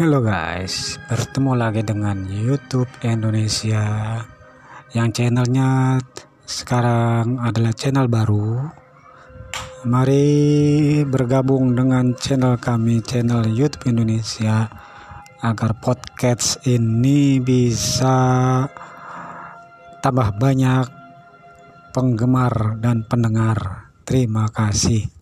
Halo guys, bertemu lagi dengan YouTube Indonesia yang channelnya sekarang adalah channel baru. Mari bergabung dengan channel kami, channel YouTube Indonesia, agar podcast ini bisa tambah banyak penggemar dan pendengar. Terima kasih.